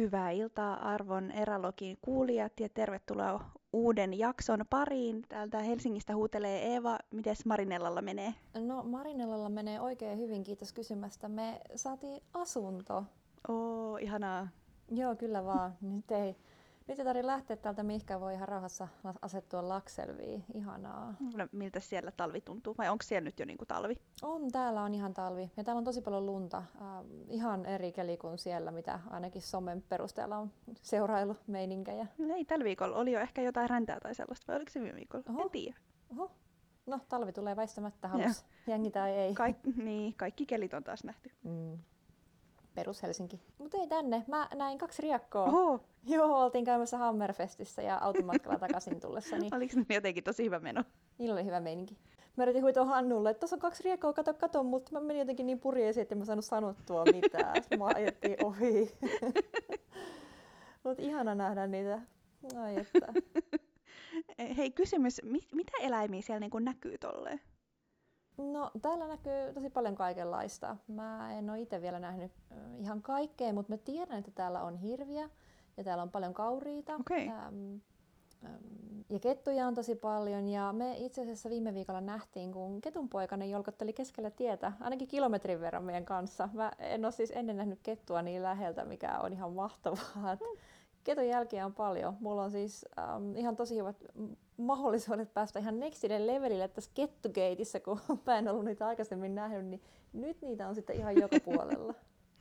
Hyvää iltaa arvon Eralogin kuulijat ja tervetuloa uuden jakson pariin. Täältä Helsingistä huutelee Eeva. Mites Marinellalla menee? No Marinellalla menee oikein hyvin, kiitos kysymästä. Me saatiin asunto. Oo, ihanaa. Joo, kyllä vaan. Nyt ei, nyt ei tarvitse lähteä täältä mihinkään, voi ihan rauhassa asettua Lakselviin. Ihanaa. No, miltä siellä talvi tuntuu? Vai onko siellä nyt jo niinku talvi? On, täällä on ihan talvi. Ja täällä on tosi paljon lunta. Äh, ihan eri keli kuin siellä, mitä ainakin somen perusteella on seurailu meininkejä. No ei, tällä viikolla oli jo ehkä jotain räntää tai sellaista, vai oliko se viime viikolla? Oho. En tiedä. Oho. No, talvi tulee väistämättä halus, jengi tai ei. Kaik- niin, kaikki kelit on taas nähty. Mm perus Helsinki. Mutta ei tänne. Mä näin kaksi riakkoa. Oho. Joo, oltiin käymässä Hammerfestissä ja automatkalla takaisin tullessa. Niin... Oliko ne jotenkin tosi hyvä meno? Niillä oli hyvä meininki. Mä yritin huitoa Hannulle, että tuossa on kaksi riekkoa, kato, kato, mutta mä menin jotenkin niin purjeisiin, että en mä saanut sanottua mitään. mä ajettiin ohi. Mutta ihana nähdä niitä. Ai että. Hei, kysymys, mitä eläimiä siellä niin näkyy tolleen? No täällä näkyy tosi paljon kaikenlaista. Mä en ole itse vielä nähnyt ihan kaikkea, mutta mä tiedän, että täällä on hirviä ja täällä on paljon kauriita. Okay. Ähm, ja kettuja on tosi paljon ja me itse asiassa viime viikolla nähtiin, kun ketunpoikainen jolkotteli keskellä tietä, ainakin kilometrin verran meidän kanssa. Mä en ole siis ennen nähnyt kettua niin läheltä, mikä on ihan mahtavaa. Mm. Keton jälkiä on paljon. Mulla on siis ähm, ihan tosi hyvät mahdollisuudet päästä ihan nextille levelille tässä kettukeitissä, kun mä en ollut niitä aikaisemmin nähnyt, niin nyt niitä on sitten ihan joka puolella.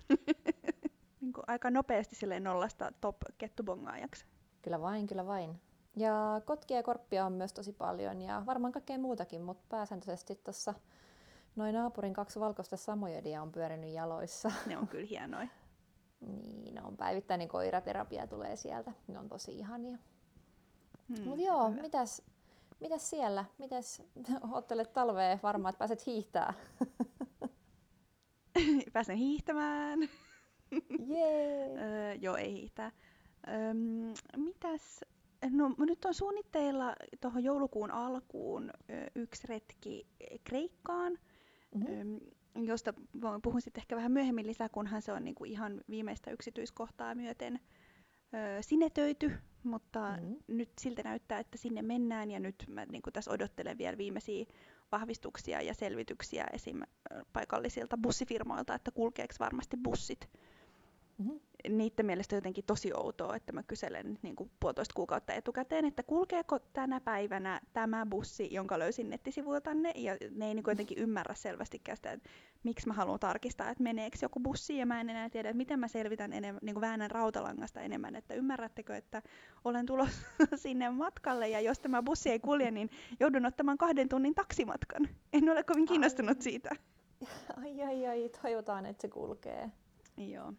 niin aika nopeasti sille nollasta top kettubongaajaksi. Kyllä vain, kyllä vain. Ja kotkia ja korppia on myös tosi paljon ja varmaan kaikkea muutakin, mutta pääsääntöisesti tuossa noin naapurin kaksi valkoista samojedia on pyörinyt jaloissa. Ne on kyllä hienoja. Niin, ne on päivittäinen koiraterapia tulee sieltä. Ne on tosi ihania. Hmm, Mutta joo, mitäs, mitäs siellä? Mitäs ottelet talvea varmaan, että pääset hiihtää? Pääsen hiihtämään. Jee! öö, joo, ei hiihtää. Öm, mitäs? No nyt on suunnitteilla tuohon joulukuun alkuun yksi retki Kreikkaan, mm-hmm. Josta puhun sitten ehkä vähän myöhemmin lisää, kunhan se on niinku ihan viimeistä yksityiskohtaa myöten ö, sinetöity, mutta mm-hmm. nyt siltä näyttää, että sinne mennään ja nyt mä niin tässä odottelen vielä viimeisiä vahvistuksia ja selvityksiä esim. paikallisilta bussifirmoilta, että kulkeeko varmasti bussit Mm-hmm. Niiden mielestä jotenkin tosi outoa, että mä kyselen niin kuin puolitoista kuukautta etukäteen, että kulkeeko tänä päivänä tämä bussi, jonka löysin nettisivuiltanne, ja ne ei niin kuin jotenkin ymmärrä selvästikään sitä, että miksi mä haluan tarkistaa, että meneekö joku bussi, ja mä en enää tiedä, että miten mä selvitän enemmän, niin kuin väännän rautalangasta enemmän, että ymmärrättekö, että olen tulossa sinne matkalle, ja jos tämä bussi ei kulje, niin joudun ottamaan kahden tunnin taksimatkan. En ole kovin kiinnostunut ai. siitä. Ai ai ai, toivotaan, että se kulkee. Joo.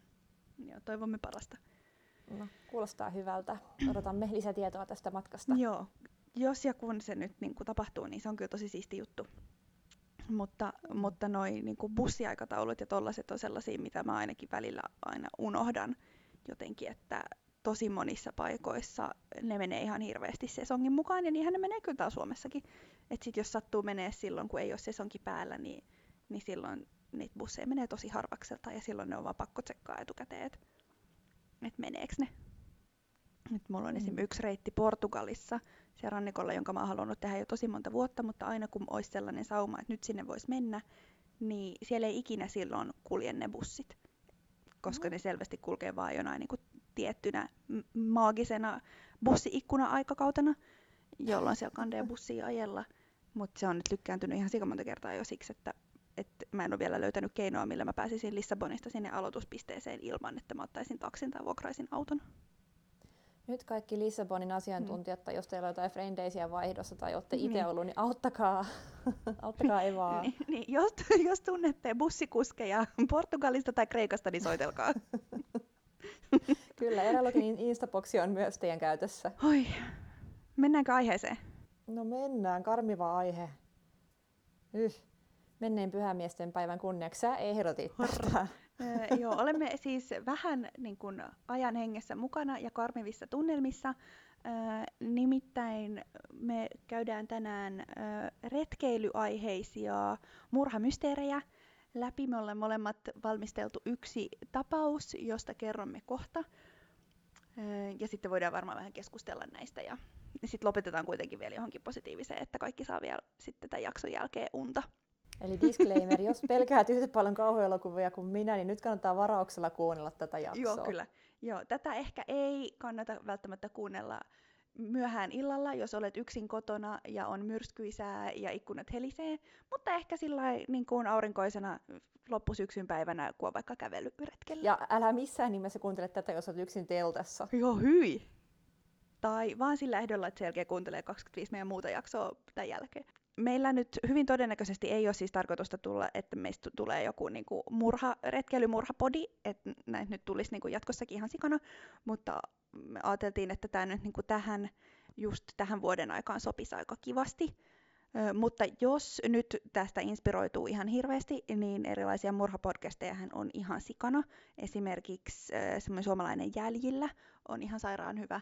Joo, toivomme parasta. No, kuulostaa hyvältä. Odotamme lisätietoa tästä matkasta. Joo, jos ja kun se nyt niin kuin, tapahtuu, niin se on kyllä tosi siisti juttu. Mutta, mutta noi niin kuin bussiaikataulut ja tollaset on sellaisia, mitä mä ainakin välillä aina unohdan jotenkin, että tosi monissa paikoissa ne menee ihan hirveästi sesongin mukaan, ja niinhän ne menee kyllä täällä Suomessakin. Että sit jos sattuu menee silloin, kun ei ole sesonki päällä, niin, niin silloin niitä busseja menee tosi harvakselta ja silloin ne on vaan pakko tsekkaa etukäteen, että et meneekö ne. Nyt mulla on mm. esimerkiksi yksi reitti Portugalissa siellä rannikolla, jonka mä oon halunnut tehdä jo tosi monta vuotta, mutta aina kun olisi sellainen sauma, että nyt sinne voisi mennä, niin siellä ei ikinä silloin kulje ne bussit, koska mm. ne selvästi kulkee vaan jonain niin kuin tiettynä maagisena bussi-ikkuna-aikakautena, jolloin siellä kandee bussia ajella. Mutta se on nyt lykkääntynyt ihan sikamonta kertaa jo siksi, että että mä en ole vielä löytänyt keinoa, millä mä pääsisin Lissabonista sinne aloituspisteeseen ilman, että mä ottaisin taksin tai vuokraisin auton. Nyt kaikki Lissabonin asiantuntijat, tai jos teillä on jotain frendeisiä vaihdossa tai olette itse niin. ollut, niin auttakaa, auttakaa Evaa. niin, niin, jos, jos tunnette bussikuskeja Portugalista tai Kreikasta, niin soitelkaa. Kyllä, Erälogin Instaboxi on myös teidän käytössä. Oi, mennäänkö aiheeseen? No mennään, karmiva aihe. Yh menneen pyhämiesten päivän kunniaksi sä ehdotit tästä. Joo, olemme siis vähän niin kuin, ajan hengessä mukana ja karmivissa tunnelmissa. nimittäin me käydään tänään retkeilyaiheisia murhamysteerejä läpi. Me olemme molemmat valmisteltu yksi tapaus, josta kerromme kohta. Ja sitten voidaan varmaan vähän keskustella näistä ja sitten lopetetaan kuitenkin vielä johonkin positiiviseen, että kaikki saa vielä sitten tämän jakson jälkeen unta. Eli disclaimer, jos pelkäät yhtä paljon kauhuelokuvia kuin minä, niin nyt kannattaa varauksella kuunnella tätä jaksoa. Joo, kyllä. Joo, tätä ehkä ei kannata välttämättä kuunnella myöhään illalla, jos olet yksin kotona ja on myrskyisää ja ikkunat helisee, mutta ehkä sillä niin kuin aurinkoisena loppusyksyn päivänä, kun on vaikka kävelyretkellä. Ja älä missään nimessä kuuntele tätä, jos olet yksin teltassa. Joo, hyi! Tai vaan sillä ehdolla, että sen jälkeen kuuntelee 25 meidän muuta jaksoa tämän jälkeen. Meillä nyt hyvin todennäköisesti ei ole siis tarkoitusta tulla, että meistä tulee joku niin kuin murha, retkeilymurhapodi, että näitä nyt tulisi niin kuin jatkossakin ihan sikana, mutta me ajateltiin, että tämä nyt niin kuin tähän, just tähän vuoden aikaan sopisi aika kivasti. Ö, mutta jos nyt tästä inspiroituu ihan hirveästi, niin erilaisia murhapodcasteja on ihan sikana. Esimerkiksi semmoinen suomalainen Jäljillä on ihan sairaan hyvä.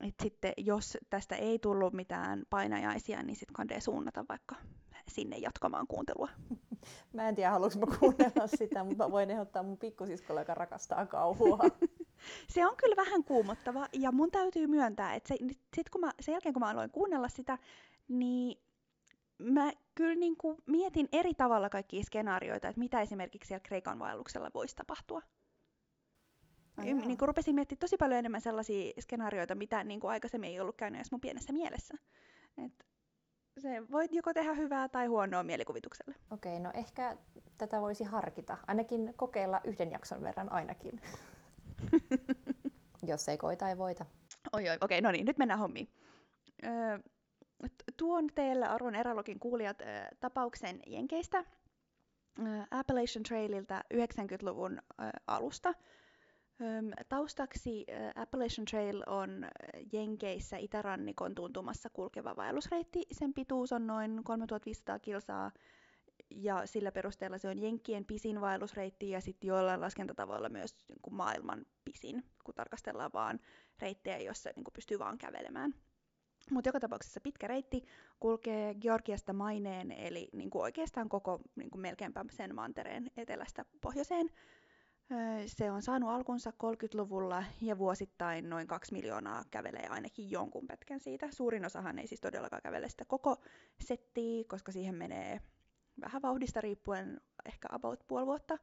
Et sitten jos tästä ei tullut mitään painajaisia, niin sitten kannattaa suunnata vaikka sinne jatkamaan kuuntelua. Mä en tiedä, haluanko mä kuunnella sitä, mutta mä voin ehdottaa mun pikkusiskolle, joka rakastaa kauhua. se on kyllä vähän kuumottava ja mun täytyy myöntää, että se, sit kun mä, sen jälkeen kun mä aloin kuunnella sitä, niin mä kyllä niin kuin mietin eri tavalla kaikkia skenaarioita, että mitä esimerkiksi siellä Kreikan vaelluksella voisi tapahtua. Niin kuin rupesin miettimään tosi paljon enemmän sellaisia skenaarioita, mitä niin kuin aikaisemmin ei ollut käynyt edes mun pienessä mielessä. Et se voi joko tehdä hyvää tai huonoa mielikuvitukselle. Okei, no ehkä tätä voisi harkita. Ainakin kokeilla yhden jakson verran ainakin. Jos ei koita, ei voita. Oi, oi, okei, no niin, nyt mennään hommiin. Öö, tuon teille arvon erälogin kuulijat öö, tapauksen Jenkeistä. Öö, Appalachian Traililtä 90-luvun öö, alusta. Taustaksi Appalachian Trail on Jenkeissä itärannikon tuntumassa kulkeva vaellusreitti. Sen pituus on noin 3500 kilsaa ja sillä perusteella se on Jenkkien pisin vaellusreitti ja sitten joillain laskentatavoilla myös niin kuin maailman pisin, kun tarkastellaan vaan reittejä, joissa niin kuin pystyy vaan kävelemään. Mutta joka tapauksessa pitkä reitti kulkee Georgiasta Maineen, eli niin kuin oikeastaan koko niin kuin melkeinpä sen mantereen etelästä pohjoiseen. Se on saanut alkunsa 30-luvulla ja vuosittain noin 2 miljoonaa kävelee ainakin jonkun pätkän siitä. Suurin osahan ei siis todellakaan kävele sitä koko settiä, koska siihen menee vähän vauhdista riippuen ehkä about puoli vuotta,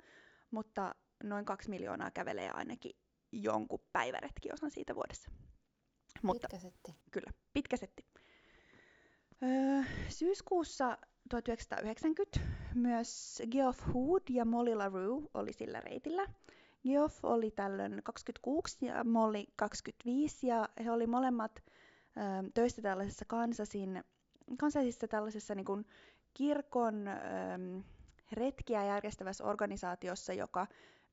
mutta noin 2 miljoonaa kävelee ainakin jonkun päiväretkiosan siitä vuodessa. Mutta, pitkä setti. Kyllä, pitkä setti. Öö, syyskuussa 1990 myös Geoff Hood ja Molly LaRue oli sillä reitillä. Geoff oli tällöin 26 ja Molly 25 ja he oli molemmat ö, töissä tällaisessa Kansasin, Kansasissa tällaisessa niin kuin kirkon ö, retkiä järjestävässä organisaatiossa, joka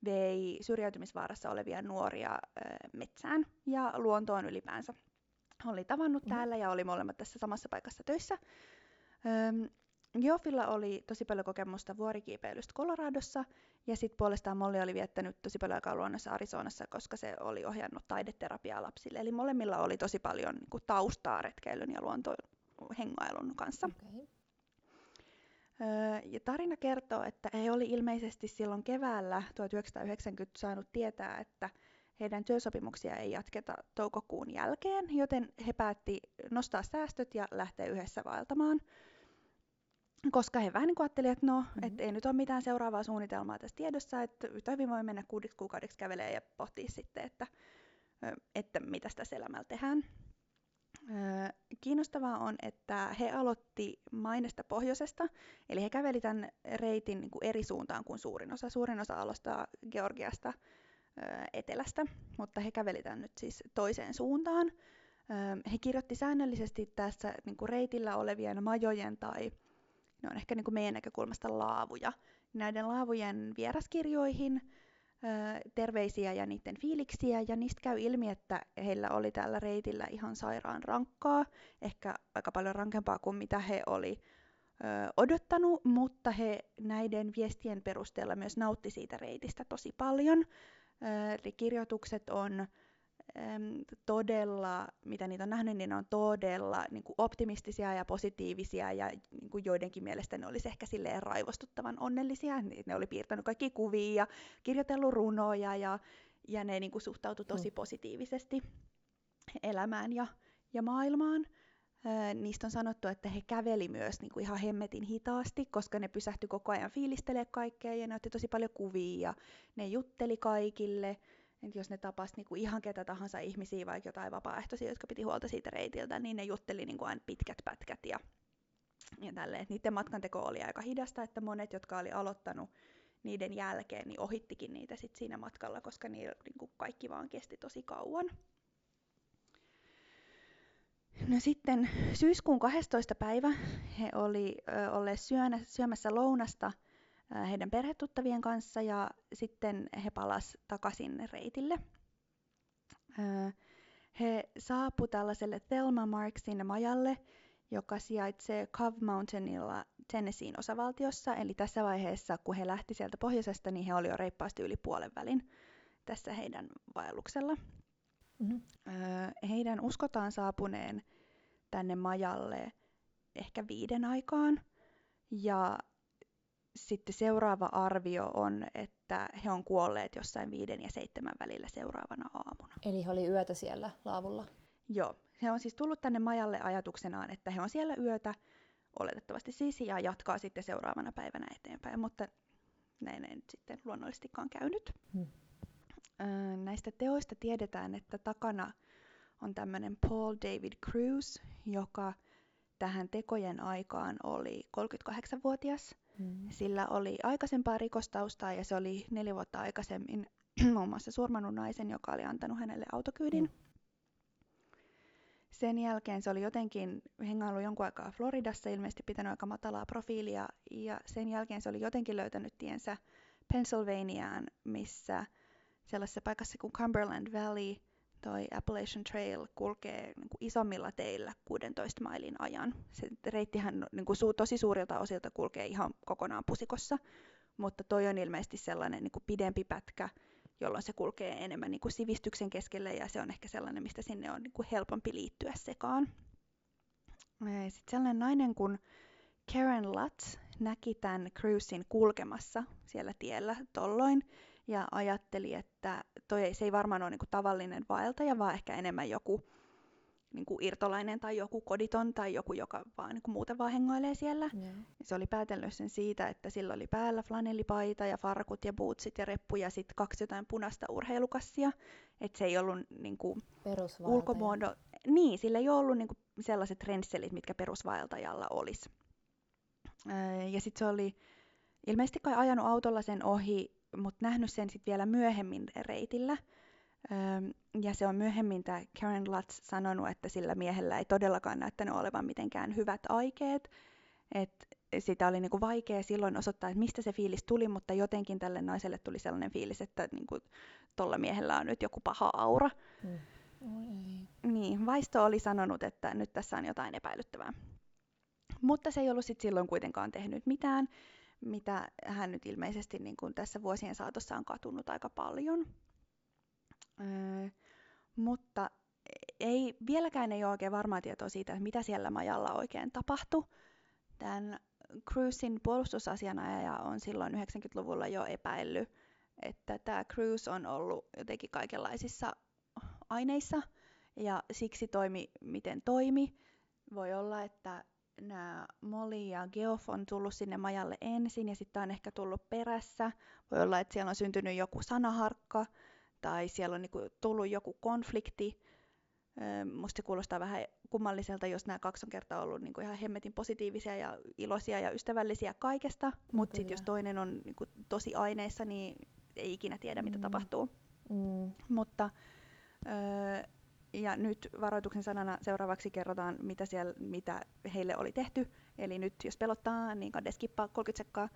vei syrjäytymisvaarassa olevia nuoria ö, metsään ja luontoon ylipäänsä. Oli tavannut mm. täällä ja oli molemmat tässä samassa paikassa töissä. Geoffilla oli tosi paljon kokemusta vuorikiipeilystä Coloradossa, ja sitten puolestaan Molly oli viettänyt tosi paljon aikaa luonnossa Arizonassa, koska se oli ohjannut taideterapiaa lapsille. Eli molemmilla oli tosi paljon niin kuin, taustaa retkeilyn ja luontohengailun kanssa. Okay. Öö, ja tarina kertoo, että he oli ilmeisesti silloin keväällä 1990 saanut tietää, että heidän työsopimuksia ei jatketa toukokuun jälkeen, joten he päätti nostaa säästöt ja lähteä yhdessä vaeltamaan koska he vähän niin ajattelivat, että no, mm-hmm. et ei nyt ole mitään seuraavaa suunnitelmaa tässä tiedossa, että yhtä hyvin voi mennä kuudeksi kuukaudeksi kävelee ja pohtia sitten, että, että mitä tässä elämällä tehdään. Kiinnostavaa on, että he aloitti Mainesta pohjoisesta, eli he käveli tämän reitin niin kuin eri suuntaan kuin suurin osa. Suurin osa alostaa Georgiasta etelästä, mutta he käveli tämän nyt siis toiseen suuntaan. He kirjoitti säännöllisesti tässä niin kuin reitillä olevien majojen tai ne on ehkä niin kuin meidän näkökulmasta laavuja. Näiden laavujen vieraskirjoihin terveisiä ja niiden fiiliksiä, ja niistä käy ilmi, että heillä oli tällä reitillä ihan sairaan rankkaa, ehkä aika paljon rankempaa kuin mitä he oli odottanut, mutta he näiden viestien perusteella myös nautti siitä reitistä tosi paljon. Eli kirjoitukset on todella, mitä niitä on nähnyt, niin ne on todella niin kuin optimistisia ja positiivisia ja niin kuin joidenkin mielestä ne olisi ehkä silleen raivostuttavan onnellisia. Ne oli piirtänyt kaikki kuvia ja kirjoitellut runoja ja, ja ne niin kuin suhtautui tosi mm. positiivisesti elämään ja, ja maailmaan. niistä on sanottu, että he käveli myös niin kuin ihan hemmetin hitaasti, koska ne pysähtyi koko ajan fiilistelee kaikkea ja ne otti tosi paljon kuvia ja ne jutteli kaikille. Et jos ne tapasi niin kuin ihan ketä tahansa ihmisiä, vaikka jotain vapaaehtoisia, jotka piti huolta siitä reitiltä, niin ne jutteli niin kuin aina pitkät pätkät ja, ja tälleen. Niiden matkanteko oli aika hidasta, että monet, jotka oli aloittanut niiden jälkeen, niin ohittikin niitä sit siinä matkalla, koska niillä niin kuin kaikki vaan kesti tosi kauan. No sitten syyskuun 12. päivä he oli ö, olleet syönä, syömässä lounasta heidän perhetuttavien kanssa ja sitten he palas takaisin reitille. He saapu tällaiselle Thelma Marksin majalle, joka sijaitsee Cove Mountainilla Tennesseein osavaltiossa. Eli tässä vaiheessa, kun he lähti sieltä pohjoisesta, niin he oli jo reippaasti yli puolen välin tässä heidän vaelluksella. Mm-hmm. heidän uskotaan saapuneen tänne majalle ehkä viiden aikaan. Ja sitten seuraava arvio on, että he on kuolleet jossain viiden ja seitsemän välillä seuraavana aamuna. Eli he oli yötä siellä laavulla? Joo. He on siis tullut tänne majalle ajatuksenaan, että he on siellä yötä, oletettavasti siis, ja jatkaa sitten seuraavana päivänä eteenpäin, mutta näin ei nyt sitten luonnollisestikaan käynyt. Hmm. näistä teoista tiedetään, että takana on tämmöinen Paul David Cruz, joka tähän tekojen aikaan oli 38-vuotias. Mm. Sillä oli aikaisempaa rikostaustaa ja se oli neljä vuotta aikaisemmin muun muassa surmannut naisen, joka oli antanut hänelle autokyydin. Mm. Sen jälkeen se oli jotenkin hengailu jonkun aikaa Floridassa, ilmeisesti pitänyt aika matalaa profiilia, ja sen jälkeen se oli jotenkin löytänyt tiensä Pennsylvaniaan, missä sellaisessa paikassa kuin Cumberland Valley – toi Appalachian Trail kulkee niin kuin isommilla teillä 16 mailin ajan. Se reittihän niin kuin su- tosi suurilta osilta kulkee ihan kokonaan pusikossa, mutta toi on ilmeisesti sellainen niin kuin pidempi pätkä, jolloin se kulkee enemmän niin kuin sivistyksen keskelle ja se on ehkä sellainen, mistä sinne on niin kuin helpompi liittyä sekaan. Sitten sellainen nainen kuin Karen Lutz näki tämän Cruisin kulkemassa siellä tiellä tolloin ja ajatteli, että toi ei, se ei varmaan ole niin kuin tavallinen vaeltaja, vaan ehkä enemmän joku niin kuin irtolainen tai joku koditon tai joku, joka vaan niin kuin muuten vaan hengoilee siellä. Yeah. Se oli päätellyt sen siitä, että sillä oli päällä flanellipaita ja farkut ja bootsit ja reppu ja sitten kaksi jotain punaista urheilukassia. Että se ei ollut niin kuin ulkomuodo... Niin, sillä ei ollut niin kuin sellaiset trendselit, mitkä perusvaeltajalla olisi. Ja sitten se oli ilmeisesti kai ajanut autolla sen ohi mutta nähnyt sen sitten vielä myöhemmin reitillä. Ja se on myöhemmin tämä Karen Lutz sanonut, että sillä miehellä ei todellakaan näyttänyt olevan mitenkään hyvät aikeet. Et sitä oli niinku vaikea silloin osoittaa, että mistä se fiilis tuli, mutta jotenkin tälle naiselle tuli sellainen fiilis, että niinku, tuolla miehellä on nyt joku paha aura. Mm. Niin, vaisto oli sanonut, että nyt tässä on jotain epäilyttävää. Mutta se ei ollut sit silloin kuitenkaan tehnyt mitään mitä hän nyt ilmeisesti niin kuin tässä vuosien saatossa on katunut aika paljon. Öö, mutta ei, vieläkään ei ole oikein varmaa tietoa siitä, että mitä siellä majalla oikein tapahtui. Tämän Cruisin puolustusasianajaja on silloin 90-luvulla jo epäillyt, että tämä Cruise on ollut jotenkin kaikenlaisissa aineissa ja siksi toimi miten toimi. Voi olla, että nämä Molly ja Geoff on tullut sinne majalle ensin ja sitten on ehkä tullut perässä. Voi olla, että siellä on syntynyt joku sanaharkka tai siellä on niinku tullut joku konflikti. Musta se kuulostaa vähän kummalliselta, jos nämä kaksi on kertaa ollut niinku ihan hemmetin positiivisia ja iloisia ja ystävällisiä kaikesta, mutta sitten jos toinen on niinku tosi aineissa, niin ei ikinä tiedä, mitä mm. tapahtuu. Mm. Mutta öö, ja nyt varoituksen sanana seuraavaksi kerrotaan, mitä, siellä, mitä heille oli tehty. Eli nyt jos pelottaa, niin kadde skippaa 30 sekkaa.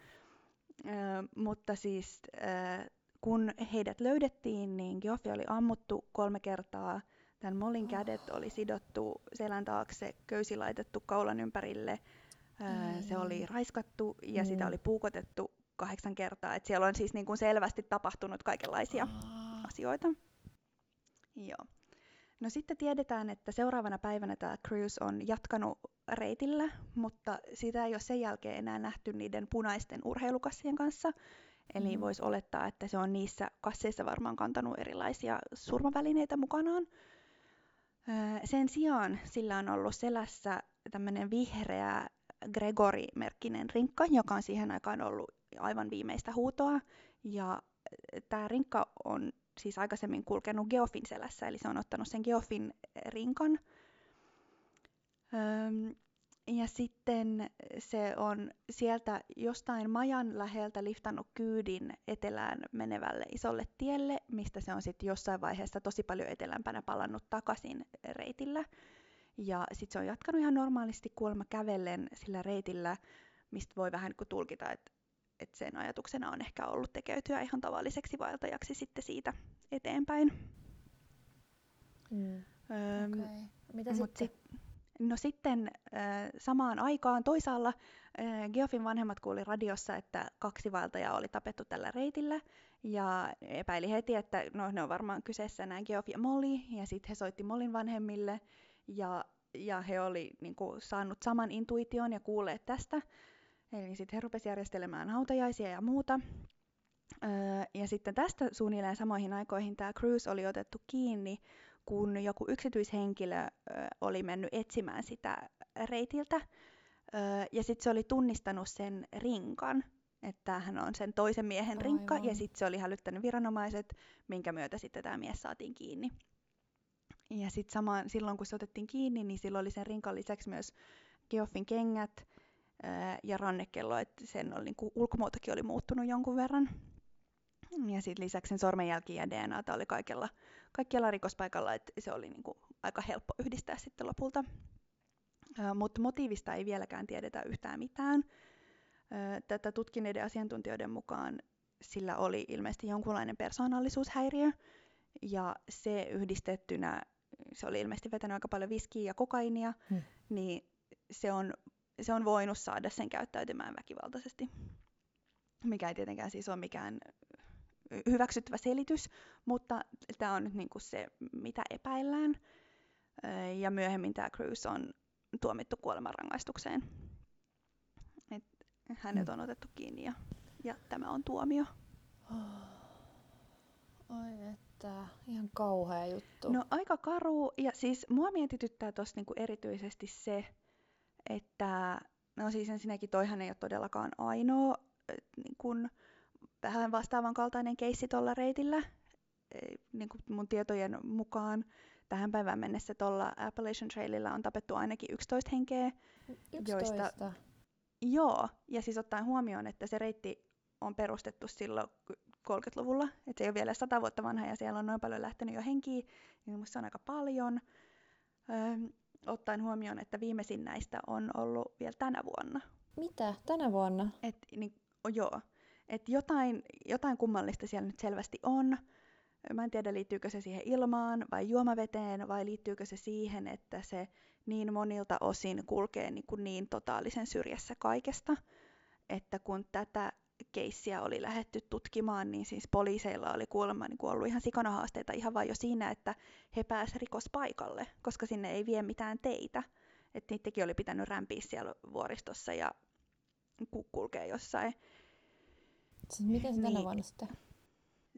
Ö, mutta siis ö, kun heidät löydettiin, niin Geoffi oli ammuttu kolme kertaa. Tämän Molin kädet oli sidottu selän taakse, köysi laitettu kaulan ympärille. Ö, se oli raiskattu ja mm. sitä oli puukotettu kahdeksan kertaa. Et siellä on siis niin kuin selvästi tapahtunut kaikenlaisia asioita. Joo. No sitten tiedetään, että seuraavana päivänä tämä Cruise on jatkanut reitillä, mutta sitä ei ole sen jälkeen enää nähty niiden punaisten urheilukassien kanssa. Eli mm. voisi olettaa, että se on niissä kasseissa varmaan kantanut erilaisia surmavälineitä mukanaan. Sen sijaan sillä on ollut selässä tämmöinen vihreä Gregory-merkkinen rinkka, joka on siihen aikaan ollut aivan viimeistä huutoa. Ja tämä rinkka on siis aikaisemmin kulkenut Geofin selässä, eli se on ottanut sen Geofin rinkan. Öm, ja sitten se on sieltä jostain majan läheltä liftannut kyydin etelään menevälle isolle tielle, mistä se on sitten jossain vaiheessa tosi paljon etelämpänä palannut takaisin reitillä. Ja sitten se on jatkanut ihan normaalisti kuolema kävellen sillä reitillä, mistä voi vähän niin tulkita, että et sen ajatuksena on ehkä ollut tekeytyä ihan tavalliseksi vaeltajaksi sitten siitä eteenpäin. Mm. Okay. Mitä sitten? Sit, no sitten äh, samaan aikaan toisaalla äh, Geofin vanhemmat kuuli radiossa, että kaksi vaeltajaa oli tapettu tällä reitillä ja epäili heti, että no, ne on varmaan kyseessä nämä Geoff ja Molly ja sitten he soitti Mollin vanhemmille ja, ja he oli niin kuin, saanut saman intuition ja kuulleet tästä. Eli sitten he rupesivat järjestelemään hautajaisia ja muuta. Öö, ja sitten tästä suunnilleen samoihin aikoihin tämä Cruise oli otettu kiinni, kun joku yksityishenkilö öö, oli mennyt etsimään sitä reitiltä. Öö, ja sitten se oli tunnistanut sen rinkan, että hän on sen toisen miehen Aivan. rinkka, ja sitten se oli hälyttänyt viranomaiset, minkä myötä sitten tämä mies saatiin kiinni. Ja sitten samaan, silloin kun se otettiin kiinni, niin silloin oli sen rinkan lisäksi myös Geoffin kengät ja rannekello, että sen oli, niin kuin, ulkomuotokin oli muuttunut jonkun verran. Ja sitten lisäksi sen sormenjälki ja DNA oli kaikella, kaikkialla rikospaikalla, että se oli niin kuin, aika helppo yhdistää sitten lopulta. Mutta motiivista ei vieläkään tiedetä yhtään mitään. Ää, tätä tutkineiden asiantuntijoiden mukaan sillä oli ilmeisesti jonkunlainen persoonallisuushäiriö, ja se yhdistettynä se oli ilmeisesti vetänyt aika paljon viskiä ja kokainia, hmm. niin se on, se on voinut saada sen käyttäytymään väkivaltaisesti. Mikä ei tietenkään siis ole mikään hyväksyttävä selitys, mutta tämä on nyt niinku se, mitä epäillään. Ja myöhemmin tämä Cruz on tuomittu kuolemanrangaistukseen. Et hänet on otettu kiinni ja, ja tämä on tuomio. Oi et että ihan kauhea juttu. No aika karu, ja siis mua mietityttää tuossa niinku erityisesti se, että no siis ensinnäkin toihan ei ole todellakaan ainoa niin kun, vähän vastaavan kaltainen keissi tuolla reitillä. Niin kuin mun tietojen mukaan tähän päivään mennessä tuolla Appalachian Traililla on tapettu ainakin 11 henkeä. 11? Joista, joo, ja siis ottaen huomioon, että se reitti on perustettu silloin 30-luvulla, että se ei ole vielä sata vuotta vanha ja siellä on noin paljon lähtenyt jo henkiä, niin minusta se on aika paljon. Öö, ottaen huomioon, että viimeisin näistä on ollut vielä tänä vuonna. Mitä? Tänä vuonna? Et, niin, joo. Et jotain, jotain kummallista siellä nyt selvästi on. Mä en tiedä, liittyykö se siihen ilmaan vai juomaveteen vai liittyykö se siihen, että se niin monilta osin kulkee niin, kuin niin totaalisen syrjässä kaikesta, että kun tätä keissiä oli lähetty tutkimaan, niin siis poliiseilla oli kuulemma niin ollut ihan sikana haasteita ihan vain jo siinä, että he pääsivät rikospaikalle, koska sinne ei vie mitään teitä. Että niitäkin oli pitänyt rämpiä siellä vuoristossa ja kulkea jossain. Siis miten se tänä niin, vuonna sitten?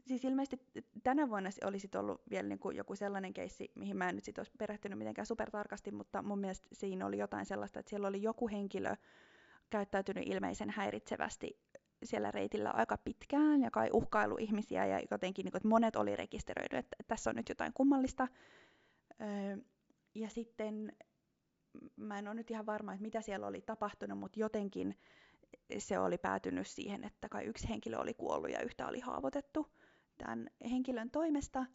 Siis ilmeisesti tänä vuonna olisi ollut vielä niin kuin joku sellainen keissi, mihin mä en nyt sit olisi perehtynyt mitenkään supertarkasti, mutta mun mielestä siinä oli jotain sellaista, että siellä oli joku henkilö käyttäytynyt ilmeisen häiritsevästi siellä reitillä aika pitkään ja kai uhkailu ihmisiä ja jotenkin niin kuin, että monet oli rekisteröidy, että tässä on nyt jotain kummallista. Öö, ja sitten mä en ole nyt ihan varma, että mitä siellä oli tapahtunut, mutta jotenkin se oli päätynyt siihen, että kai yksi henkilö oli kuollut ja yhtä oli haavoitettu tämän henkilön toimesta.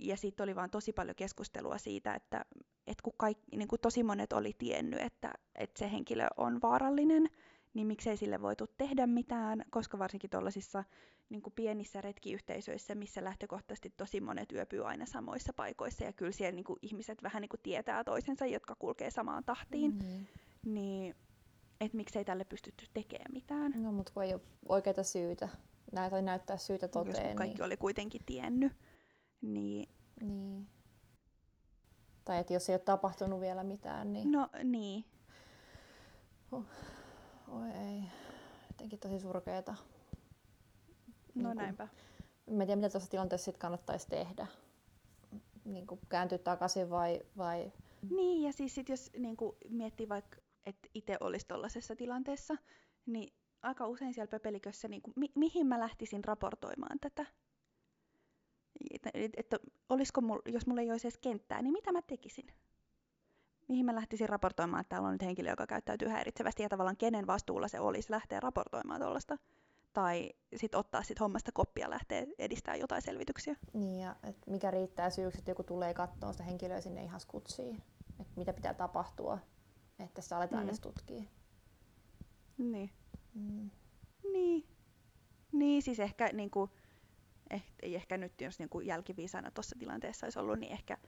Ja sitten oli vaan tosi paljon keskustelua siitä, että, että kun kaikki, niin kuin tosi monet oli tiennyt, että, että se henkilö on vaarallinen, niin miksei sille voitu tehdä mitään, koska varsinkin tuollaisissa niin pienissä retkiyhteisöissä, missä lähtökohtaisesti tosi monet yöpyy aina samoissa paikoissa, ja kyllä siellä niin kuin ihmiset vähän niin kuin tietää toisensa, jotka kulkee samaan tahtiin, mm-hmm. niin että miksei tälle pystytty tekemään mitään. No, mutta kun ei ole oikeita syytä, näitä näyttää syytä toteen. Jos kaikki niin... oli kuitenkin tiennyt, niin... niin. Tai että jos ei ole tapahtunut vielä mitään, niin... No niin. Huh. Oi ei. Jotenkin tosi surkeeta. No näinpä. Mä en tiedä, mitä tuossa tilanteessa sit kannattaisi tehdä. Niin kuin kääntyä takaisin vai, vai... Niin, ja siis sit jos niin kuin miettii vaikka, että itse olisi tuollaisessa tilanteessa, niin aika usein siellä pöpelikössä, niin kuin, mi- mihin mä lähtisin raportoimaan tätä? Että, että olisiko mul, jos mulla ei olisi edes kenttää, niin mitä mä tekisin? Mihin mä lähtisin raportoimaan, että täällä on nyt henkilö, joka käyttäytyy häiritsevästi ja tavallaan kenen vastuulla se olisi lähteä raportoimaan tuollaista? Tai sitten ottaa sit hommasta koppia ja lähteä edistää jotain selvityksiä. Niin, ja et mikä riittää syyksi, että joku tulee katsoa sitä henkilöä sinne ihan skutsiin. Että mitä pitää tapahtua, että sitä aletaan mm. edes tutkia. Niin. Mm. Niin. Niin, siis ehkä niin kuin, eh, ei ehkä nyt, jos niin kuin jälkiviisana tuossa tilanteessa olisi ollut, niin ehkä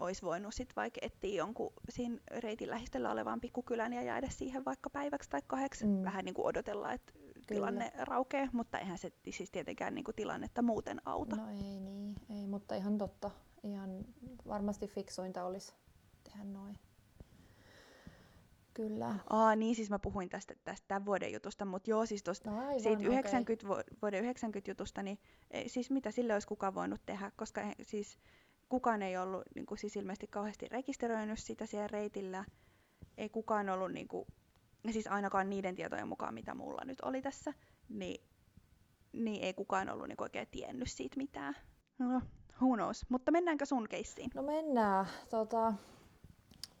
olisi voinut sit vaikka etsiä jonkun siinä reitin lähistöllä olevan pikkukylän ja jäädä siihen vaikka päiväksi tai kahdeksi. Mm. Vähän niin kuin odotella, että tilanne raukee, mutta eihän se siis tietenkään niin kuin tilannetta muuten auta. No ei niin, ei, mutta ihan totta. Ihan varmasti fiksointa olisi tehdä noin. Kyllä. Aa, niin siis mä puhuin tästä, tästä tämän vuoden jutusta, mutta joo, siis tuosta no aivan, siitä 90, okay. vuoden 90 jutusta, niin ei, siis mitä sille olisi kukaan voinut tehdä, koska siis kukaan ei ollut niin kuin, siis ilmeisesti kauheasti rekisteröinyt sitä siellä reitillä, ei kukaan ollut niin kuin, siis ainakaan niiden tietojen mukaan, mitä mulla nyt oli tässä, niin, niin ei kukaan ollut niin oikein tiennyt siitä mitään. No, who knows. Mutta mennäänkö sun keissiin? No mennään. Tota,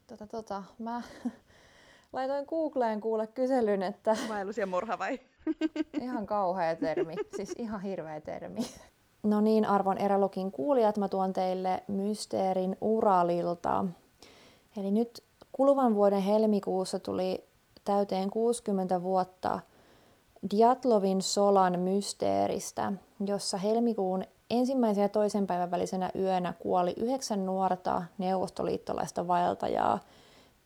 tota, tota, mä laitoin Googleen kuule kyselyn, että... Vaellus ja murha vai? ihan kauhea termi, siis ihan hirveä termi. No niin, arvon erälokin kuulijat, mä tuon teille mysteerin Uralilta. Eli nyt kuluvan vuoden helmikuussa tuli täyteen 60 vuotta Diatlovin solan mysteeristä, jossa helmikuun ensimmäisen ja toisen päivän välisenä yönä kuoli yhdeksän nuorta neuvostoliittolaista vaeltajaa,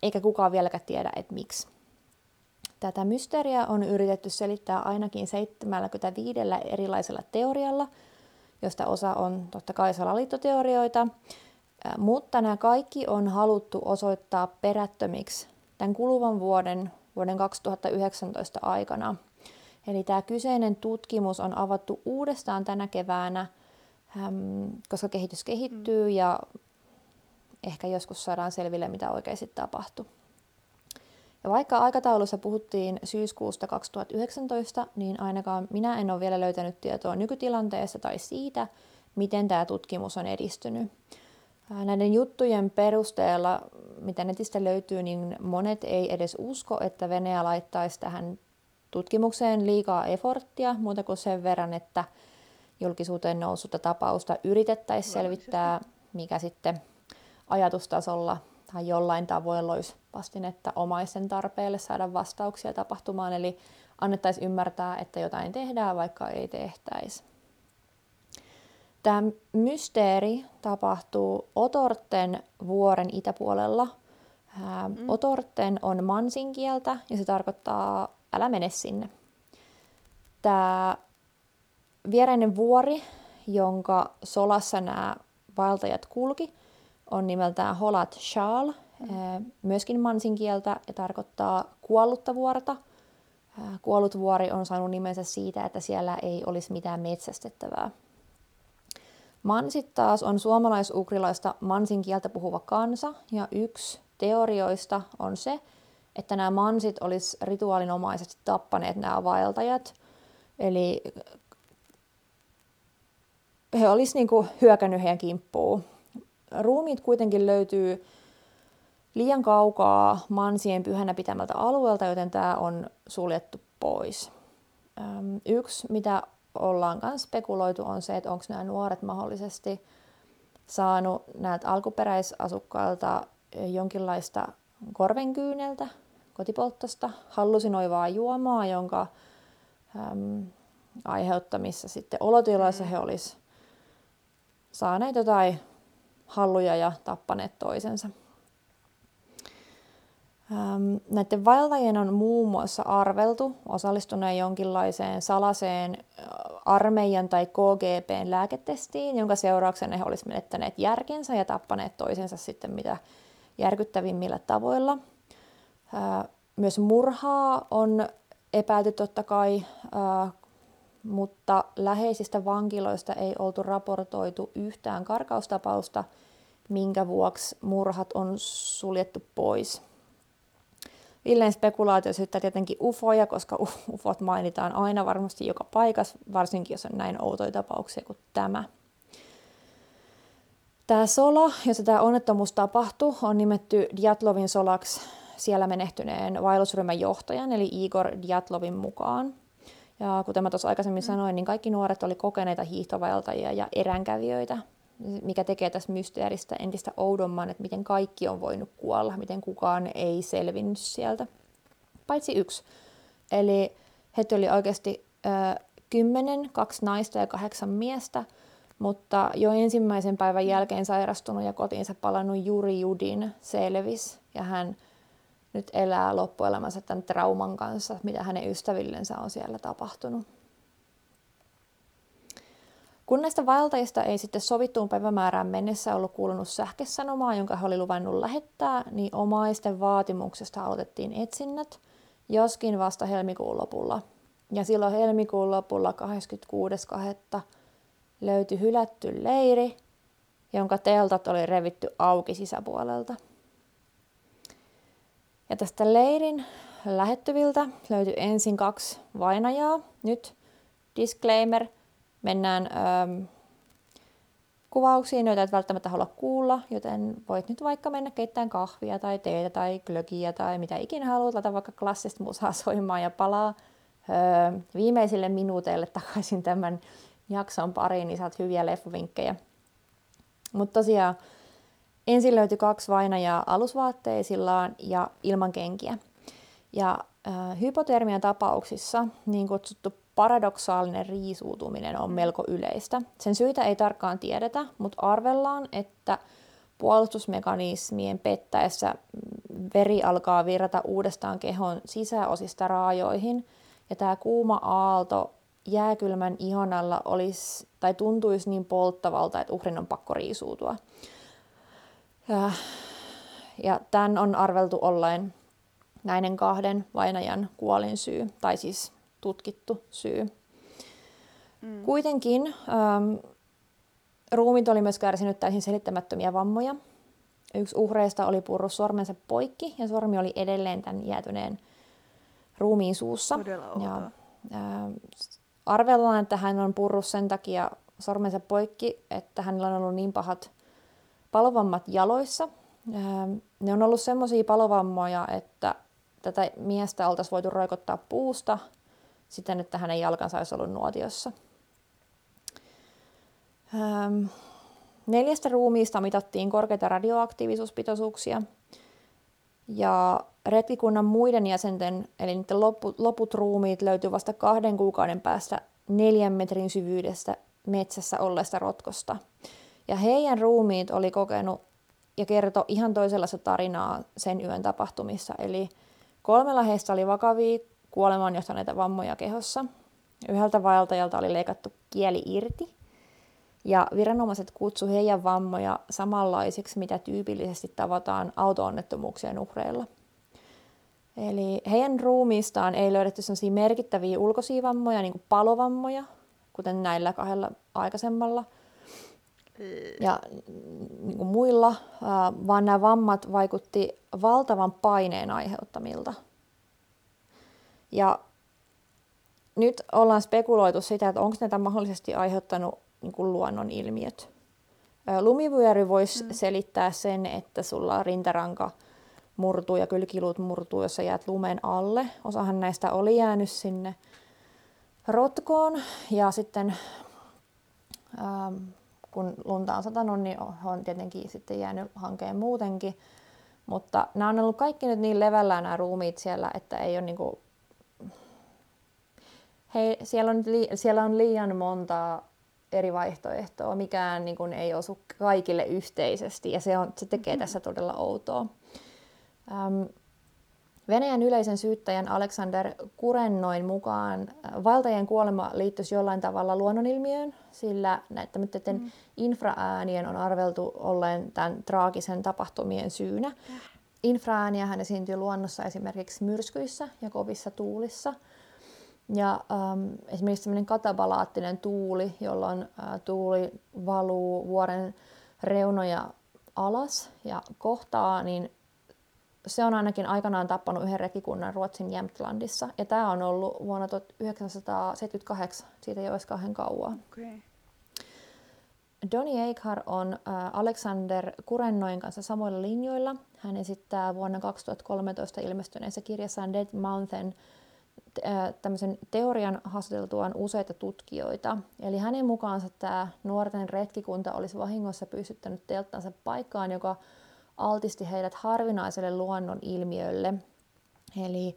eikä kukaan vieläkään tiedä, että miksi. Tätä mysteeriä on yritetty selittää ainakin 75 erilaisella teorialla, josta osa on totta kai salaliittoteorioita, mutta nämä kaikki on haluttu osoittaa perättömiksi tämän kuluvan vuoden vuoden 2019 aikana. Eli tämä kyseinen tutkimus on avattu uudestaan tänä keväänä, koska kehitys kehittyy ja ehkä joskus saadaan selville, mitä oikeasti tapahtui. Ja vaikka aikataulussa puhuttiin syyskuusta 2019, niin ainakaan minä en ole vielä löytänyt tietoa nykytilanteesta tai siitä, miten tämä tutkimus on edistynyt. Näiden juttujen perusteella, mitä netistä löytyy, niin monet ei edes usko, että Venäjä laittaisi tähän tutkimukseen liikaa eforttia, muuta kuin sen verran, että julkisuuteen noussutta tapausta yritettäisiin selvittää, mikä sitten ajatustasolla tai jollain tavoin loisi vastinetta omaisen tarpeelle saada vastauksia tapahtumaan, eli annettaisiin ymmärtää, että jotain tehdään, vaikka ei tehtäisi. Tämä mysteeri tapahtuu Otorten vuoren itäpuolella. Mm. Otorten on mansin kieltä ja se tarkoittaa älä mene sinne. Tämä viereinen vuori, jonka solassa nämä vaeltajat kulki, on nimeltään Holat Shal, mm. myöskin mansin kieltä ja tarkoittaa kuollutta vuorta. Kuollut vuori on saanut nimensä siitä, että siellä ei olisi mitään metsästettävää. Mansit taas on suomalais-ukrilaista mansin kieltä puhuva kansa, ja yksi teorioista on se, että nämä mansit olisi rituaalinomaisesti tappaneet nämä vaeltajat. Eli he olisivat niinku hyökännyt heidän kimppuun. Ruumiit kuitenkin löytyy liian kaukaa mansien pyhänä pitämältä alueelta, joten tämä on suljettu pois. Yksi, mitä ollaan myös spekuloitu, on se, että onko nämä nuoret mahdollisesti saanut näiltä alkuperäisasukkailta jonkinlaista korvenkyyneltä, kotipolttosta, hallusinoivaa juomaa, jonka äm, aiheuttamissa sitten olotiloissa he olisi saaneet jotain halluja ja tappaneet toisensa. Näiden vaeltajien on muun muassa arveltu osallistuneen jonkinlaiseen salaseen armeijan tai KGPn lääketestiin, jonka seurauksena he olisivat menettäneet järkensä ja tappaneet toisensa sitten mitä järkyttävimmillä tavoilla. Myös murhaa on epäilty totta kai mutta läheisistä vankiloista ei oltu raportoitu yhtään karkaustapausta, minkä vuoksi murhat on suljettu pois. Villeen spekulaatio syyttää tietenkin ufoja, koska ufot mainitaan aina varmasti joka paikassa, varsinkin jos on näin outoja tapauksia kuin tämä. Tämä sola, jossa tämä onnettomuus tapahtui, on nimetty Diatlovin solaksi siellä menehtyneen vaellusryhmän johtajan, eli Igor Diatlovin mukaan. Ja kuten mä tuossa aikaisemmin mm. sanoin, niin kaikki nuoret oli kokeneita hiihtovaeltajia ja eränkävijöitä, mikä tekee tästä mysteeristä entistä oudomman, että miten kaikki on voinut kuolla, miten kukaan ei selvinnyt sieltä. Paitsi yksi. Eli he oli oikeasti äh, kymmenen, kaksi naista ja kahdeksan miestä, mutta jo ensimmäisen päivän jälkeen sairastunut ja kotiinsa palannut Juri Judin selvis, ja hän nyt elää loppuelämänsä tämän trauman kanssa, mitä hänen ystävillensä on siellä tapahtunut. Kun näistä vaeltajista ei sitten sovittuun päivämäärään mennessä ollut kuulunut sähkesanomaa, jonka he oli luvannut lähettää, niin omaisten vaatimuksesta aloitettiin etsinnät, joskin vasta helmikuun lopulla. Ja silloin helmikuun lopulla 26.2. löytyi hylätty leiri, jonka teltat oli revitty auki sisäpuolelta. Ja tästä leirin lähettyviltä löytyi ensin kaksi vainajaa. Nyt disclaimer, mennään ähm, kuvauksiin, joita et välttämättä halua kuulla, joten voit nyt vaikka mennä keittämään kahvia tai teetä tai glögiä tai mitä ikinä haluat, laita vaikka klassista musaa soimaan ja palaa öö, viimeisille minuuteille takaisin tämän jakson pariin, niin saat hyviä leffovinkkejä. Mutta tosiaan Ensin löytyi kaksi vainajaa alusvaatteisillaan ja ilman kenkiä. Ja äh, hypotermian tapauksissa niin kutsuttu paradoksaalinen riisuutuminen on melko yleistä. Sen syitä ei tarkkaan tiedetä, mutta arvellaan, että puolustusmekanismien pettäessä veri alkaa virrata uudestaan kehon sisäosista raajoihin, ja tämä kuuma aalto jääkylmän ihon alla olisi, tai tuntuisi niin polttavalta, että uhrin on pakko riisuutua. Ja, ja tämän on arveltu olleen näiden kahden vainajan kuolin syy, tai siis tutkittu syy. Mm. Kuitenkin ähm, ruumit oli myös kärsinyt täysin selittämättömiä vammoja. Yksi uhreista oli purrut sormensa poikki ja sormi oli edelleen tämän jäätyneen ruumiin suussa. Ja, äh, arvellaan, että hän on purrut sen takia sormensa poikki, että hänellä on ollut niin pahat palovammat jaloissa. Ähm, ne on ollut semmoisia palovammoja, että tätä miestä oltaisiin voitu roikottaa puusta siten, että hänen jalkansa olisi ollut nuotiossa. Ähm, neljästä ruumiista mitattiin korkeita radioaktiivisuuspitoisuuksia. Ja retkikunnan muiden jäsenten, eli niiden loput, loput ruumiit löytyy vasta kahden kuukauden päästä neljän metrin syvyydestä metsässä olleesta rotkosta. Ja heidän ruumiit oli kokenut ja kertoi ihan toisenlaista tarinaa sen yön tapahtumissa. Eli kolmella heistä oli vakavia kuolemaan johtaneita vammoja kehossa. Yhdeltä vaeltajalta oli leikattu kieli irti. Ja viranomaiset kutsu heidän vammoja samanlaisiksi, mitä tyypillisesti tavataan auto-onnettomuuksien uhreilla. Eli heidän ruumiistaan ei löydetty merkittäviä ulkoisia vammoja, niin kuin palovammoja, kuten näillä kahdella aikaisemmalla – ja niin kuin muilla, vaan nämä vammat vaikutti valtavan paineen aiheuttamilta. Ja nyt ollaan spekuloitu sitä, että onko näitä mahdollisesti aiheuttanut niin kuin luonnon ilmiöt. Lumivyöry voisi mm. selittää sen, että sulla rintaranka murtuu ja kylkiluut murtuu, jos sä jäät lumen alle. Osahan näistä oli jäänyt sinne rotkoon ja sitten ähm, kun lunta on satanut, niin on tietenkin sitten jäänyt hankeen muutenkin. Mutta nämä on ollut kaikki nyt niin levällään nämä ruumiit siellä, että ei ole niinku... Hei, siellä, on li... siellä on liian monta eri vaihtoehtoa. Mikään niin kuin, ei osu kaikille yhteisesti ja se, on, se tekee mm-hmm. tässä todella outoa. Ähm, Venäjän yleisen syyttäjän Alexander Kurennoin mukaan äh, valtajien kuolema liittyisi jollain tavalla luonnonilmiöön, sillä näiden mm. infraäänien on arveltu olleen tämän traagisen tapahtumien syynä. Äh. hän esiintyy luonnossa esimerkiksi myrskyissä ja kovissa tuulissa. Ja ähm, esimerkiksi sellainen katabalaattinen tuuli, jolloin äh, tuuli valuu vuoren reunoja alas ja kohtaa, niin se on ainakin aikanaan tappanut yhden rekikunnan Ruotsin Jämtlandissa. Ja tämä on ollut vuonna 1978, siitä ei olisi kauhean kauan. Okay. Donny Eichar on äh, Alexander Kurennoin kanssa samoilla linjoilla. Hän esittää vuonna 2013 ilmestyneessä kirjassaan Dead Mountain äh, tämmöisen teorian haastateltuaan useita tutkijoita. Eli hänen mukaansa tämä nuorten retkikunta olisi vahingossa pystyttänyt telttansa paikkaan, joka altisti heidät harvinaiselle luonnon ilmiölle. Eli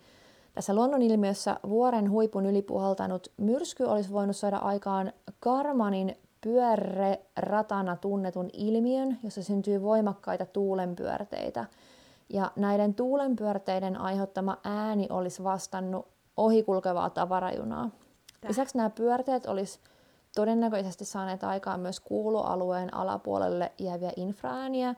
tässä luonnonilmiössä vuoren huipun ylipuhaltanut myrsky olisi voinut saada aikaan Karmanin pyörreratana tunnetun ilmiön, jossa syntyy voimakkaita tuulenpyörteitä. Ja näiden tuulenpyörteiden aiheuttama ääni olisi vastannut ohikulkevaa tavarajunaa. Täh. Lisäksi nämä pyörteet olisi todennäköisesti saaneet aikaan myös kuuloalueen alapuolelle jääviä infraääniä,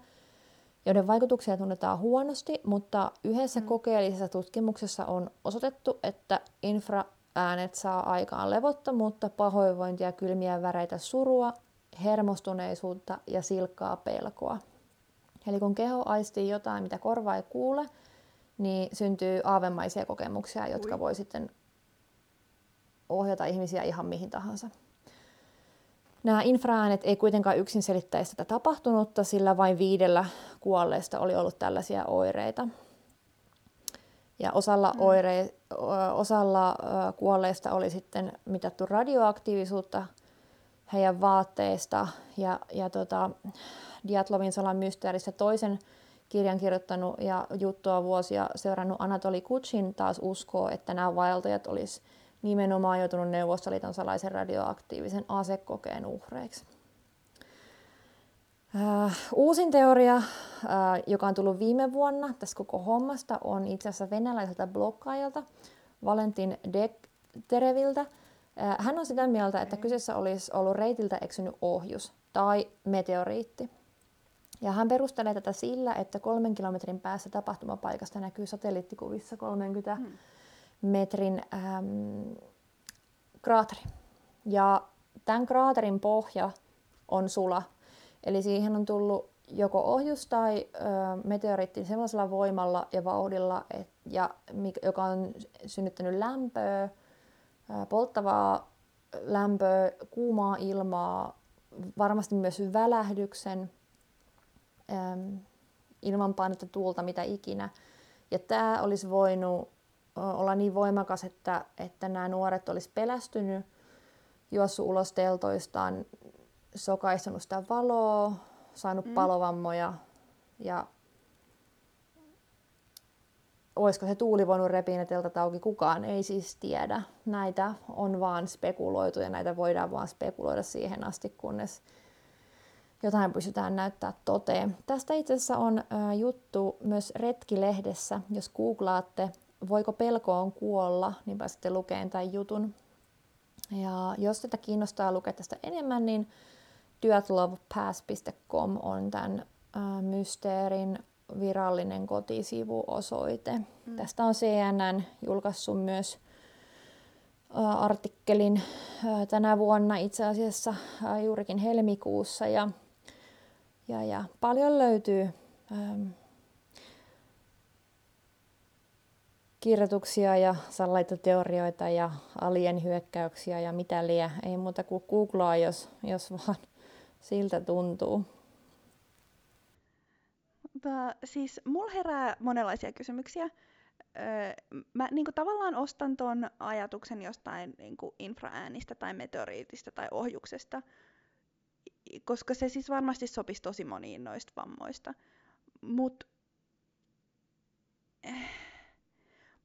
joiden vaikutuksia tunnetaan huonosti, mutta yhdessä mm. kokeellisessa tutkimuksessa on osoitettu, että infraäänet saa aikaan levottomuutta, pahoinvointia, kylmiä väreitä, surua, hermostuneisuutta ja silkkaa pelkoa. Eli kun keho aistii jotain, mitä korva ei kuule, niin syntyy aavemaisia kokemuksia, jotka Ui. voi sitten ohjata ihmisiä ihan mihin tahansa. Nämä infraäänet ei kuitenkaan yksin selittäisi tätä tapahtunutta, sillä vain viidellä kuolleista oli ollut tällaisia oireita. Ja osalla, mm. oire, osalla kuolleista oli sitten mitattu radioaktiivisuutta heidän vaatteista. Ja, ja tota, Diatlovin salan mysteerissä toisen kirjan kirjoittanut ja juttua vuosia seurannut Anatoli Kutsin taas uskoo, että nämä vaeltajat olisivat nimenomaan joutunut Neuvostoliiton salaisen radioaktiivisen asekokeen uhreiksi. Äh, uusin teoria, äh, joka on tullut viime vuonna tässä koko hommasta, on itse asiassa venäläiseltä blokkaajalta Valentin Dektereviltä. Äh, hän on sitä mieltä, että kyseessä olisi ollut reitiltä eksynyt ohjus tai meteoriitti. Ja hän perustelee tätä sillä, että kolmen kilometrin päässä tapahtumapaikasta näkyy satelliittikuvissa 30 hmm metrin ähm, kraateri. Ja tämän kraaterin pohja on sula. Eli siihen on tullut joko ohjus tai ö, meteoriitti sellaisella voimalla ja vauhdilla, et, ja, joka on synnyttänyt lämpöä, ö, polttavaa lämpöä, kuumaa ilmaa, varmasti myös välähdyksen, ö, ilmanpainetta, tuulta, mitä ikinä. Ja tämä olisi voinut olla niin voimakas, että, että nämä nuoret olisi pelästynyt, juossut ulos teltoistaan, sokaistunut sitä valoa, saanut mm. palovammoja ja olisiko se tuuli voinut repiä ne teltat auki, kukaan ei siis tiedä. Näitä on vaan spekuloitu ja näitä voidaan vaan spekuloida siihen asti, kunnes jotain pystytään näyttää toteen. Tästä itse asiassa on juttu myös Retki-lehdessä, jos googlaatte Voiko pelkoon kuolla, niin pääsette lukemaan tämän jutun. Ja jos tätä kiinnostaa lukea tästä enemmän, niin dyatlovepass.com on tämän mysteerin virallinen kotisivuosoite. Mm. Tästä on CNN julkaissut myös artikkelin tänä vuonna itse asiassa juurikin helmikuussa ja, ja, ja paljon löytyy kirjoituksia ja salaitoteorioita ja alien hyökkäyksiä ja mitä liian. Ei muuta kuin googlaa, jos, jos vaan siltä tuntuu. Mutta siis mulla herää monenlaisia kysymyksiä. Öö, mä niin kuin, tavallaan ostan ton ajatuksen jostain niin kuin infraäänistä tai meteoriitista tai ohjuksesta, koska se siis varmasti sopisi tosi moniin noista vammoista. Mutta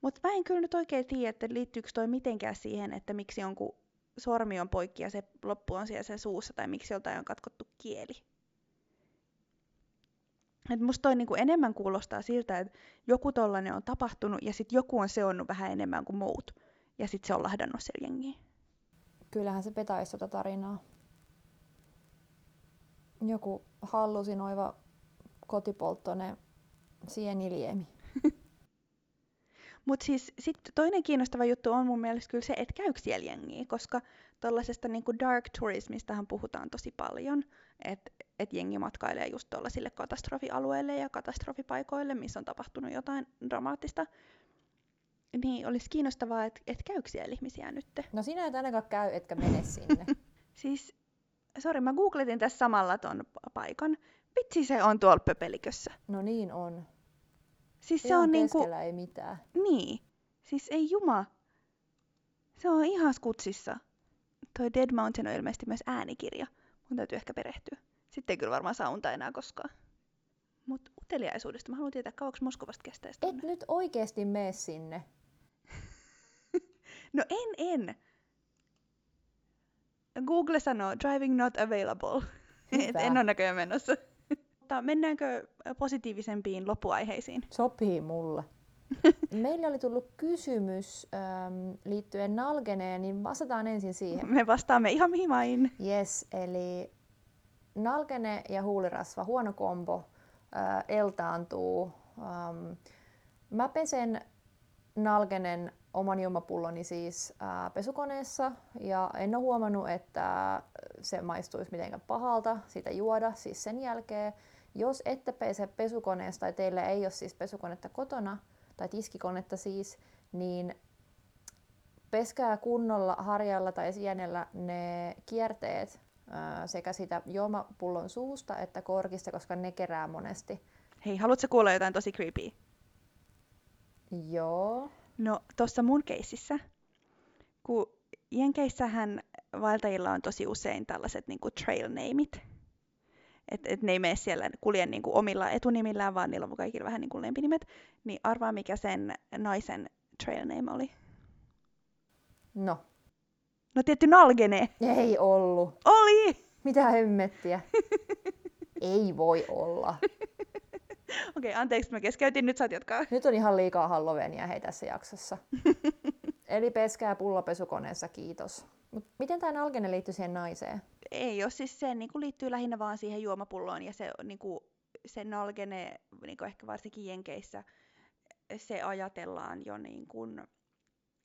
Mutta mä en kyllä nyt oikein tiedä, että liittyykö toi mitenkään siihen, että miksi jonkun sormi on poikki ja se loppu on siellä se suussa, tai miksi joltain on katkottu kieli. Et musta toi niinku enemmän kuulostaa siltä, että joku tollanen on tapahtunut ja sitten joku on seonnut vähän enemmän kuin muut. Ja sitten se on lahdannut siellä jengiä. Kyllähän se petäisi tota tarinaa. Joku hallusinoiva kotipolttoinen sieniliemi. Mutta siis sit toinen kiinnostava juttu on mun mielestä kyllä se, että käykö siellä jengiä, koska tuollaisesta niinku dark tourismistahan puhutaan tosi paljon, että et jengi matkailee just tuollaisille katastrofialueille ja katastrofipaikoille, missä on tapahtunut jotain dramaattista. Niin olisi kiinnostavaa, että et käykö siellä ihmisiä nyt. No sinä et ainakaan käy, etkä mene sinne. siis, sori, mä googletin tässä samalla ton paikan. Vitsi se on tuolla pöpelikössä. No niin on. Siis se on niinku... ei mitään. Niin. Siis ei juma. Se on ihan skutsissa. Toi Dead Mountain on ilmeisesti myös äänikirja. Mun täytyy ehkä perehtyä. Sitten ei kyllä varmaan saa unta enää koskaan. Mut uteliaisuudesta mä haluan tietää, kauanko Moskovasta kestää Et nyt oikeesti mene sinne. no en, en. Google sanoo driving not available. Et en ole näköjään menossa. Mutta mennäänkö positiivisempiin loppuaiheisiin? Sopii mulle. Meille oli tullut kysymys ähm, liittyen nalgeneen, niin vastataan ensin siihen. Me vastaamme ihan mihin vain. Yes, eli nalgene ja huulirasva, huono kombo, äh, eltaantuu. Ähm, mä pesen nalgenen oman juomapulloni siis ää, pesukoneessa ja en ole huomannut, että se maistuisi mitenkään pahalta sitä juoda siis sen jälkeen. Jos ette pese pesukoneesta tai teillä ei ole siis pesukonetta kotona tai tiskikonetta siis, niin peskää kunnolla harjalla tai sienellä ne kierteet sekä sitä juomapullon suusta että korkista, koska ne kerää monesti. Hei, haluatko kuulla jotain tosi creepy? Joo. No tuossa mun keississä, kun Jenkeissähän vaeltajilla on tosi usein tällaiset niinku trail nameit, että et ne ei mene siellä kulje niinku omilla etunimillään, vaan niillä on kaikilla vähän niinku lempinimet, niin arvaa mikä sen naisen trail name oli. No. No tietty Nalgene. Ei ollut. Oli! Mitä hemmettiä? ei voi olla. Okei, okay, anteeksi, mä keskeytin, nyt saat jatkaa. Nyt on ihan liikaa Halloweenia hei tässä jaksossa. Eli peskää pullopesukoneessa, kiitos. Mut miten tämä algene liittyy siihen naiseen? Ei jos siis se niin kuin liittyy lähinnä vaan siihen juomapulloon ja se, niin kuin, se nalgene, niin kuin ehkä varsinkin Jenkeissä, se ajatellaan jo niin kuin,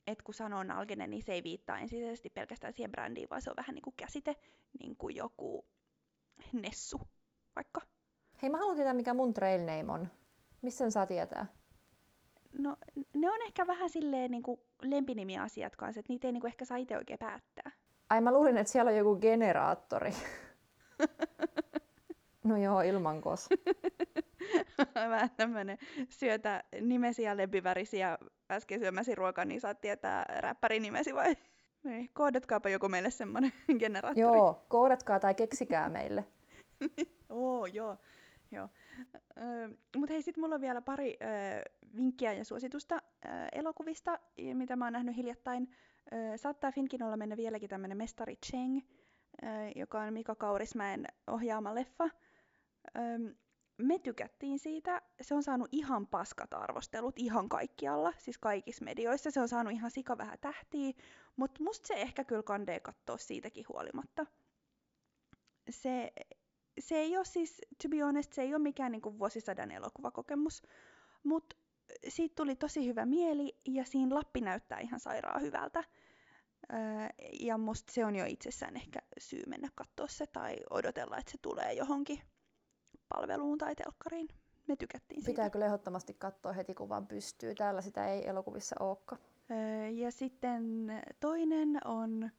että kun sanoo nalgene, niin se ei viittaa ensisijaisesti pelkästään siihen brändiin, vaan se on vähän niin kuin käsite, niin kuin joku Nessu vaikka. Hei, mä haluan tietää, mikä mun trail name on. Missä sen saa tietää? No, ne on ehkä vähän silleen niin kuin lempinimiasiat kanssa, että niitä ei niin kuin ehkä saa itse oikein päättää. Ai mä luulin, että siellä on joku generaattori. no joo, ilman kos. vähän tämmönen syötä nimesi ja lempivärisiä äsken syömäsi ruokaa, niin saat tietää räppärin nimesi vai? Ei, koodatkaapa joku meille semmonen generaattori. Joo, koodatkaa tai keksikää meille. Oo, joo. Joo. Öö, Mutta hei, sitten mulla on vielä pari öö, vinkkiä ja suositusta öö, elokuvista, mitä mä oon nähnyt hiljattain. Saattaa Finkin olla mennä vieläkin tämmönen Mestari Cheng, joka on Mika Kaurismäen ohjaama leffa. Me tykättiin siitä. Se on saanut ihan paskat arvostelut ihan kaikkialla, siis kaikissa medioissa. Se on saanut ihan sika vähän tähtiä, mutta musta se ehkä kyllä kandee katsoa siitäkin huolimatta. Se se ei ole siis, to be honest, se ei ole mikään niin kuin vuosisadan elokuvakokemus, mutta siitä tuli tosi hyvä mieli ja siinä Lappi näyttää ihan sairaan hyvältä. Ja musta se on jo itsessään ehkä syy mennä katsoa se tai odotella, että se tulee johonkin palveluun tai telkkariin. Me tykättiin siitä. Pitää kyllä ehdottomasti katsoa heti, kun vaan pystyy. Täällä sitä ei elokuvissa olekaan. Ja sitten toinen on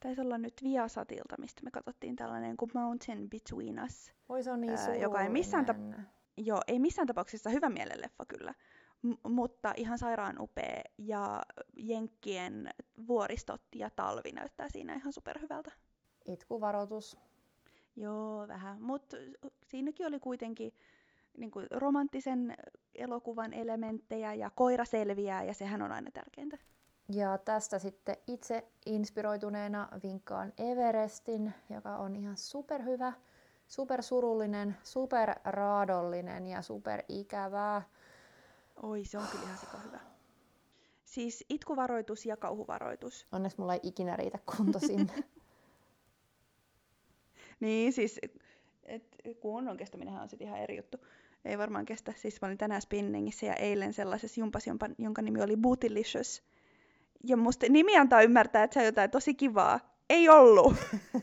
taisi olla nyt Viasatilta, mistä me katsottiin tällainen kuin Mountain Between Us. Oi se on niin äh, joka ei missään, tap- joo, ei missään tapauksessa hyvä mielenleffa kyllä, M- mutta ihan sairaan upea ja Jenkkien vuoristot ja talvi näyttää siinä ihan superhyvältä. Itkuvaroitus. Joo, vähän, mutta siinäkin oli kuitenkin niin kuin romanttisen elokuvan elementtejä ja koira selviää ja sehän on aina tärkeintä. Ja tästä sitten itse inspiroituneena vinkkaan Everestin, joka on ihan superhyvä, supersurullinen, superraadollinen ja superikävää. Oi, se on kyllä ihan sika hyvä. Siis itkuvaroitus ja kauhuvaroitus. Onneksi mulla ei ikinä riitä kunto sinne. niin, siis et, kunnon kestäminenhän on sitten ihan eri juttu. ei varmaan kestä. Siis mä olin tänään spinningissä ja eilen sellaisessa jumpas, jonka nimi oli Bootylicious. Ja musta nimi antaa ymmärtää, että se on jotain tosi kivaa. Ei ollut.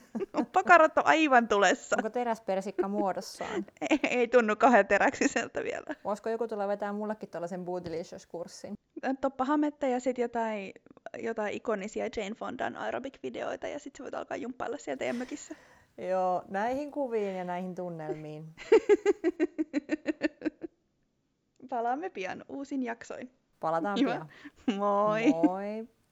Pakarat on aivan tulessa. Onko teräspersikka muodossaan? ei, ei tunnu kahden teräksiseltä vielä. Voisiko joku tulla vetää mullekin tällaisen Bootylicious-kurssin? Toppa hametta ja sitten jotain, jotain ikonisia Jane Fondan aerobic-videoita ja sitten voit alkaa jumppailla sieltä teidän mökissä. Joo, näihin kuviin ja näihin tunnelmiin. Palaamme pian uusin jaksoin. Palataan Hyvä. pian. Moi! Moi!